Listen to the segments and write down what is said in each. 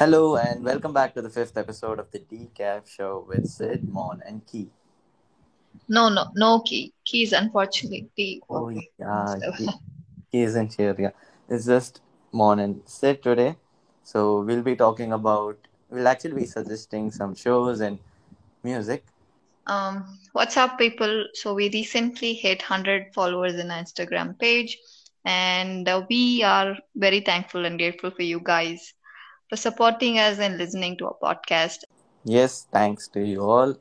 Hello and welcome back to the fifth episode of the Decaf Show with Sid, Mon, and Key. No, no, no key. Key is unfortunately. Oh Okay. yeah, So, he, he isn't here. Yeah, it's just Mon and Sid today. So we'll be talking about. We'll actually be suggesting some shows and music. um, what's up, people? So we recently hit 100 followers in our Instagram page, and uh, we are very thankful and grateful for you guys for supporting us and listening to our podcast. Yes, thanks to you all.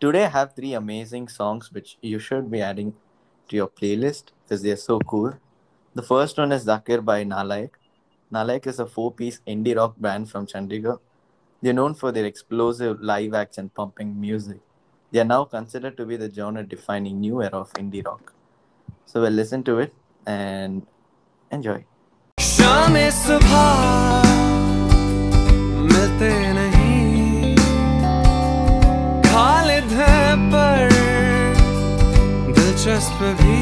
Today I have three amazing songs which you should be adding to your playlist because they're so cool. The first one is Zakir by Naalayak. Naalayak is a four-piece indie rock band from Chandigarh. They're known for their explosive live acts and pumping music. They are now considered to be the genre-defining new era of indie rock. So we'll listen to it and enjoy. शाम सुबह मिलते नहीं खालिद है पर दिलचस्प भी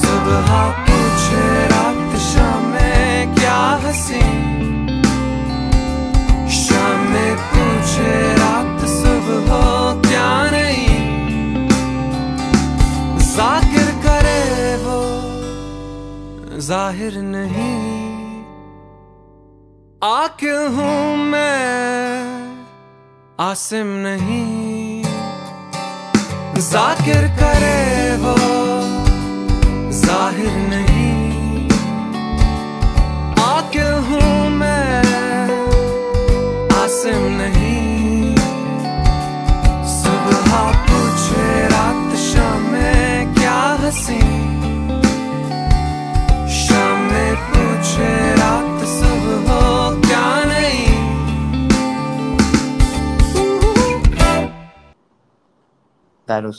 सुबह पूछे रात शाम में क्या हंसी ज़ाहिर नहीं। आके हूँ मैं आसिम नहीं। जाकिर करे वो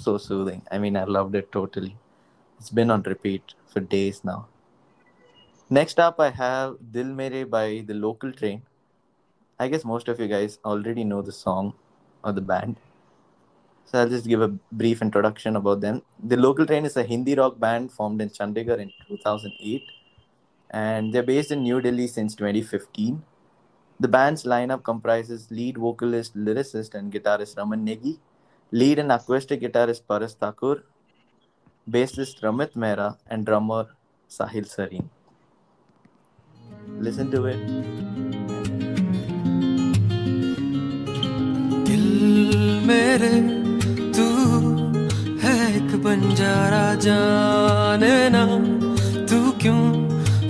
so soothing. I mean, I loved it totally. It's been on repeat for days now. Next up, I have Dil Mere by the local train. I guess most of you guys already know the song or the band. So I'll just give a brief introduction about them. The local train is a Hindi rock band formed in Chandigarh in 2008 and they're based in New Delhi since 2015. The band's lineup comprises lead vocalist, lyricist, and guitarist Raman Negi, lead and acoustic guitarist Paras Thakur, bassist Ramit Mehra, and drummer Sahil Sareen. Listen to it. मेरे तू है एक बंजारा जाने ना तू क्यों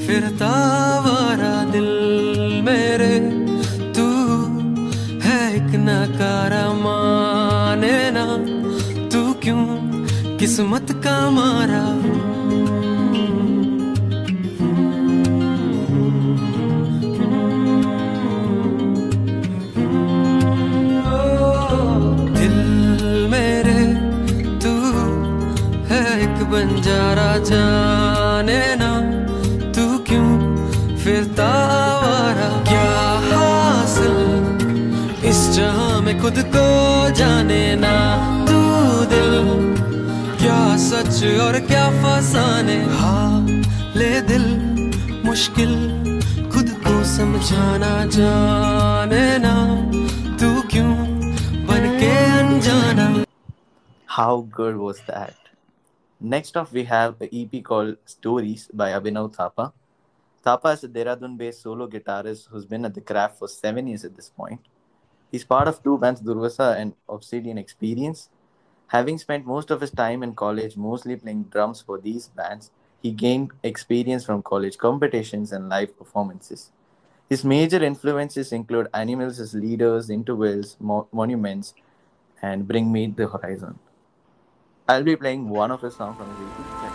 फिरता किस्मत का मारा। और क्या फसाने ले दिल मुश्किल खुद को समझाना जाने ना तू क्यों बन के अनजाना How good was that? Next up, we have an EP called Stories by Abhinav Thapa. Thapa is a Dehradun based solo guitarist who's been at the craft for seven years at this point. He's part of two bands, Duravasa and Obsidian Experience, Having spent most of his time in college mostly playing drums for these bands, he gained experience from college competitions and live performances. His major influences include Animals as Leaders, Intervals, Mo- Monuments, and Bring Me the Horizon. I'll be playing one of his songs from his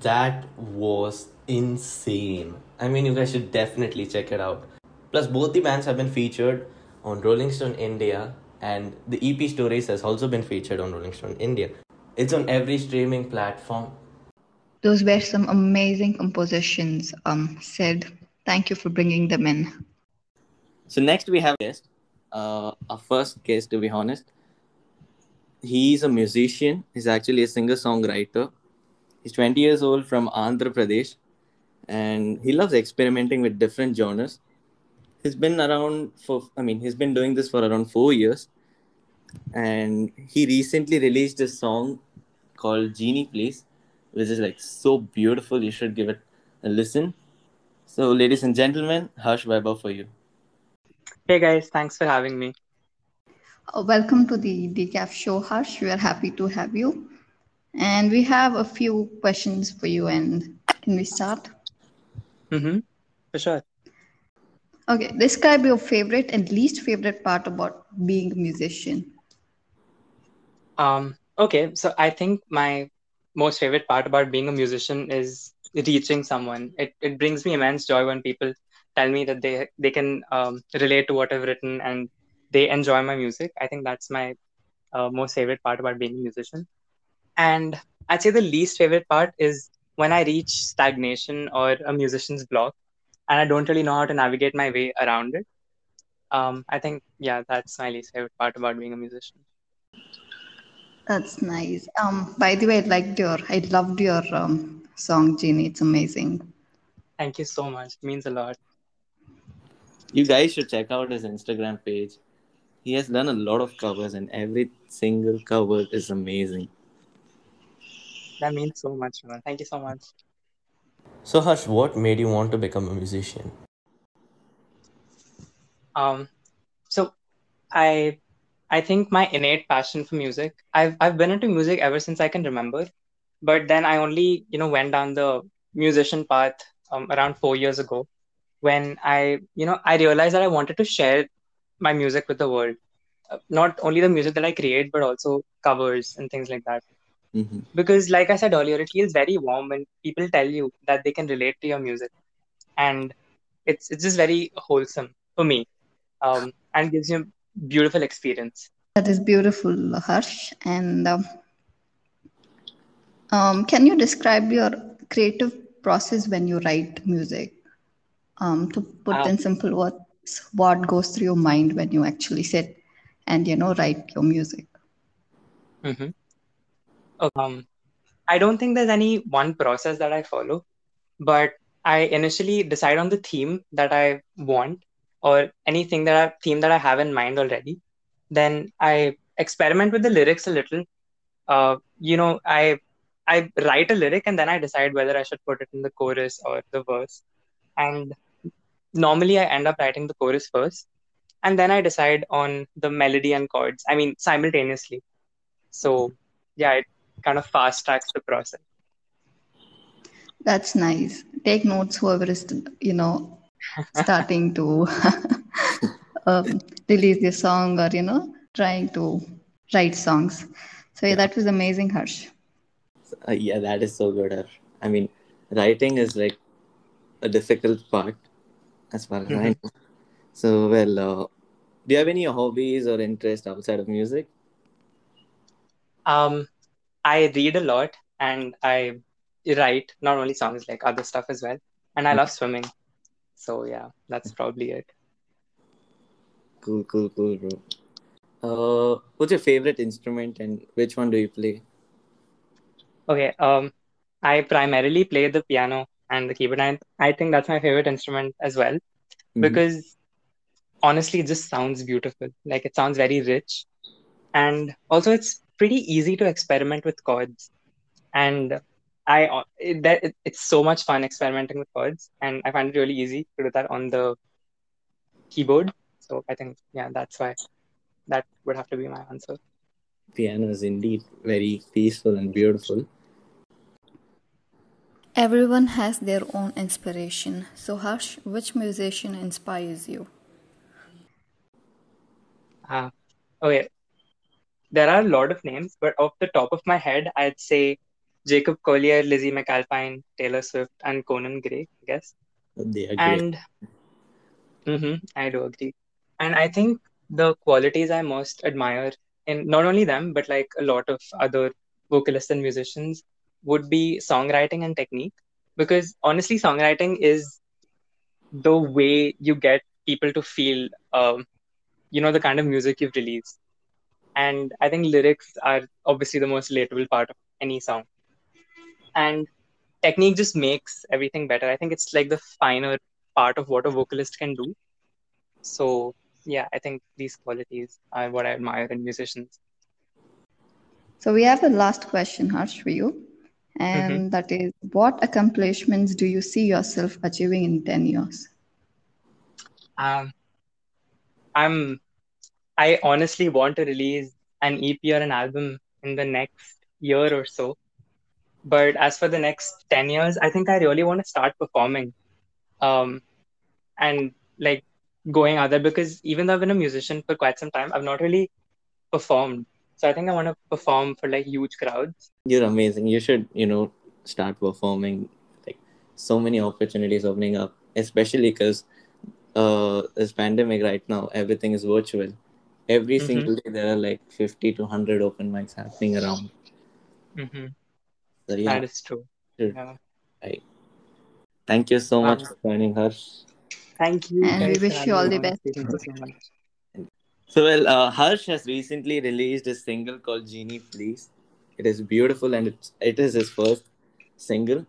That was insane. I mean, you guys should definitely check it out. Plus, both the bands have been featured on Rolling Stone India, and the EP Stories has also been featured on Rolling Stone India. It's on every streaming platform. Those were some amazing compositions, um, Sid. Thank you for bringing them in. So next we have a guest, uh, our first guest to be honest. He's a musician. He's actually a singer-songwriter. He's 20 years old from Andhra Pradesh, and he loves experimenting with different genres. He's been around for, I mean, he's been doing this for around four years, and he recently released a song called Genie Please, which is like so beautiful. You should give it a listen. So, ladies and gentlemen, Harsh Vaibhav for you. Hey guys, thanks for having me. Uh, welcome to the Decaf show, Harsh. We are happy to have you. And we have a few questions for you. And can we start? Mm-hmm. For sure. Okay, describe your favorite and least favorite part about being a musician. Um, okay, so I think my most favorite part about being a musician is reaching someone. It it brings me immense joy when people tell me that they they can um, relate to what I've written and they enjoy my music. I think that's my uh, most favorite part about being a musician. And I'd say the least favorite part is when I reach stagnation or a musician's block and I don't really know how to navigate my way around it. Um, I think, yeah, that's my least favorite part about being a musician. That's nice. Um, by the way, I liked your, I loved your um, song, Genie. It's amazing. Thank you so much. It means a lot. You guys should check out his Instagram page. He has done a lot of covers, and every single cover is amazing. That means so much, man. Thank you so much. So, Harsh, what made you want to become a musician? Um, so I I think my innate passion for music. I've I've been into music ever since I can remember, but then I only you know went down the musician path um, around four years ago, when I you know I realized that I wanted to share my music with the world, uh, not only the music that I create, but also covers and things like that. Mhm. Because, like I said earlier, it feels very warm when people tell you that they can relate to your music, and it's it's just very wholesome for me, um, and gives you a beautiful experience. That is beautiful, Harsh. And um, um, can you describe your creative process when you write music? Um, to put Uh, in simple words, what goes through your mind when you actually sit and you know write your music? Um, I don't think there's any one process that I follow, but I initially decide on the theme that I want or anything that I theme that I have in mind already. Then I experiment with the lyrics a little. Uh, you know, I I write a lyric and then I decide whether I should put it in the chorus or the verse. And normally I end up writing the chorus first, and then I decide on the melody and chords. I mean, simultaneously. So yeah, it kind of fast tracks the process. That's nice. Take notes, whoever is, you know, starting to um, release their song or, you know, trying to write songs. So, yeah, that was amazing, Harsh. Uh, yeah, that is so good. Harsh. I mean, writing is like a difficult part as far as I Mhm. know. So, well, uh, do you have any hobbies or interest outside of music? Um, I read a lot and I write not only songs like other stuff as well. And I love swimming. So yeah, that's probably it. Cool, cool, cool, bro. Uh, what's your favorite instrument and which one do you play? Okay, um, I primarily play the piano and the keyboard. And I think that's my favorite instrument as well Mhm. because honestly, it just sounds beautiful. Like it sounds very rich. And also, it's pretty easy to experiment with chords. And I, it, that, it, it's so much fun experimenting with chords. And I find it really easy to do that on the keyboard. So I think, yeah, that's why that would have to be my answer. Piano is indeed very peaceful and beautiful. Everyone has their own inspiration. So, Harsh, which musician inspires you? Uh, okay. There are a lot of names, but off the top of my head, I'd say Jacob Collier, Lizzie McAlpine, Taylor Swift, and Conan Gray, I guess. They are great. And hmm I do agree. And I think the qualities I most admire in not only them, but like a lot of other vocalists and musicians would be songwriting and technique. Because honestly, songwriting is the way you get people to feel, um, you know, the kind of music you've released. And I think lyrics are obviously the most relatable part of any song. And technique just makes everything better. I think it's like the finer part of what a vocalist can do. So yeah, I think these qualities are what I admire in musicians. So we have a last question, Harsh, for you. And that is what accomplishments do you see yourself achieving in 10 years? Um, I'm I honestly want to release an EP or an album in the next year or so. But as for the next 10 years, I think I really want to start performing. Um, and like going other because even though I've been a musician for quite some time, I've not really performed. So I think I want to perform for like huge crowds. You're amazing. You should, you know, start performing. Like so many opportunities opening up, especially because uh, this pandemic right now, everything is virtual. Every Mhm. single day, there are like 50 to 100 open mics happening around. hmm So, yeah, That is true. Yeah. Right. Thank you so much Um, for joining, Harsh. Thank you. And we wish you all the best. Thank you so much. So, well, uh, Harsh has recently released a single called Genie Please. It is beautiful and it's, it is his first single.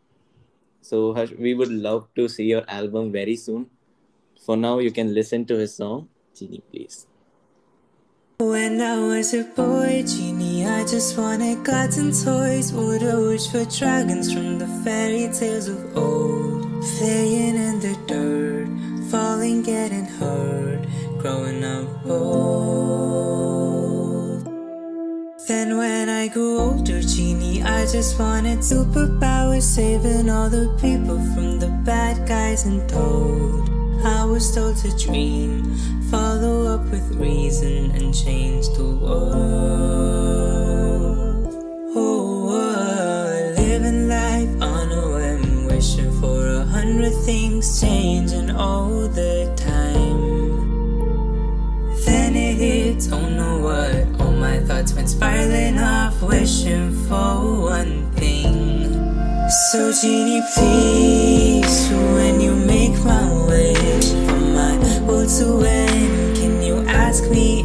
So, Harsh, we would love to see your album very soon. For now, you can listen to his song, Genie Please. When I was a boy, genie, I just wanted and toys. Would wish for dragons from the fairy tales of old? Playing in the dirt, falling, getting hurt, growing up old. Genie, I just wanted superpowers, saving all the people from the bad guys and told. I was told to dream, follow up with reason, and change the world. Thoughts went spiraling off Wishing for one thing. So genie please When you make my wish For my world to end Can you ask me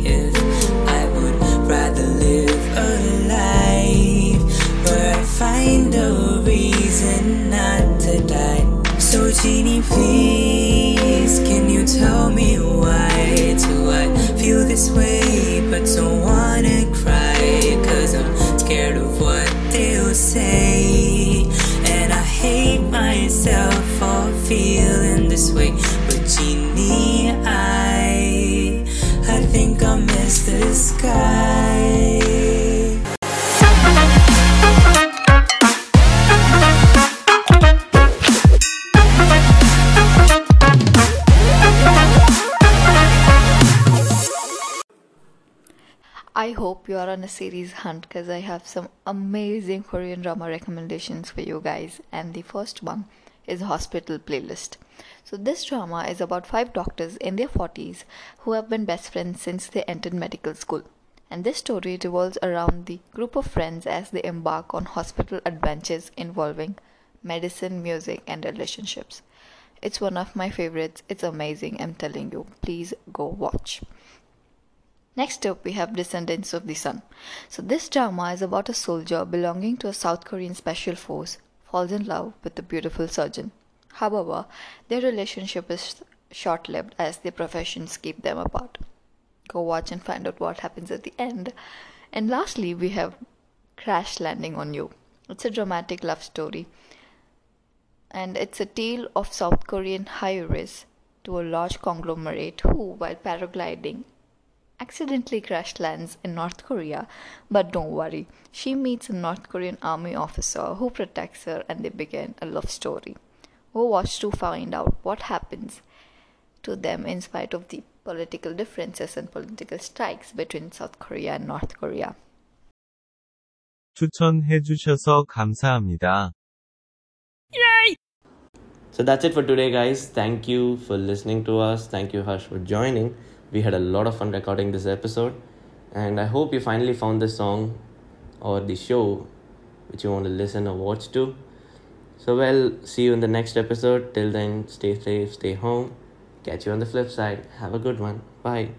I hope you are on a series hunt because I have some amazing Korean drama recommendations for you guys. And the first one is Hospital Playlist. So, this drama is about five doctors in their 40s who have been best friends since they entered medical school. And this story revolves around the group of friends as they embark on hospital adventures involving medicine, music, and relationships. It's one of my favorites. It's amazing, I'm telling you. Please go watch. Next up, we have Descendants of the Sun. So, this drama is about a soldier belonging to a South Korean special force falls in love with a beautiful surgeon. However, their relationship is short lived as their professions keep them apart. Go watch and find out what happens at the end. And lastly, we have Crash Landing on You. It's a dramatic love story and it's a tale of South Korean high-rise to a large conglomerate who, while paragliding, accidentally crash lands in North Korea. But don't worry, she meets a North Korean army officer who protects her and they begin a love story. Go watch to find out what happens to them in spite of the political differences and political strikes between South Korea and North Korea. 추천해 주셔서 감사합니다. So that's it for today, guys. Thank you for listening to us. Thank you, Harsh, for joining. We had a lot of fun recording this episode, and I hope you finally found the song or the show which you want to listen or watch to. So, well, see you in the next episode. Till then, stay safe, stay home. Catch you on the flip side. Have a good one. Bye.